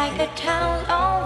like a town all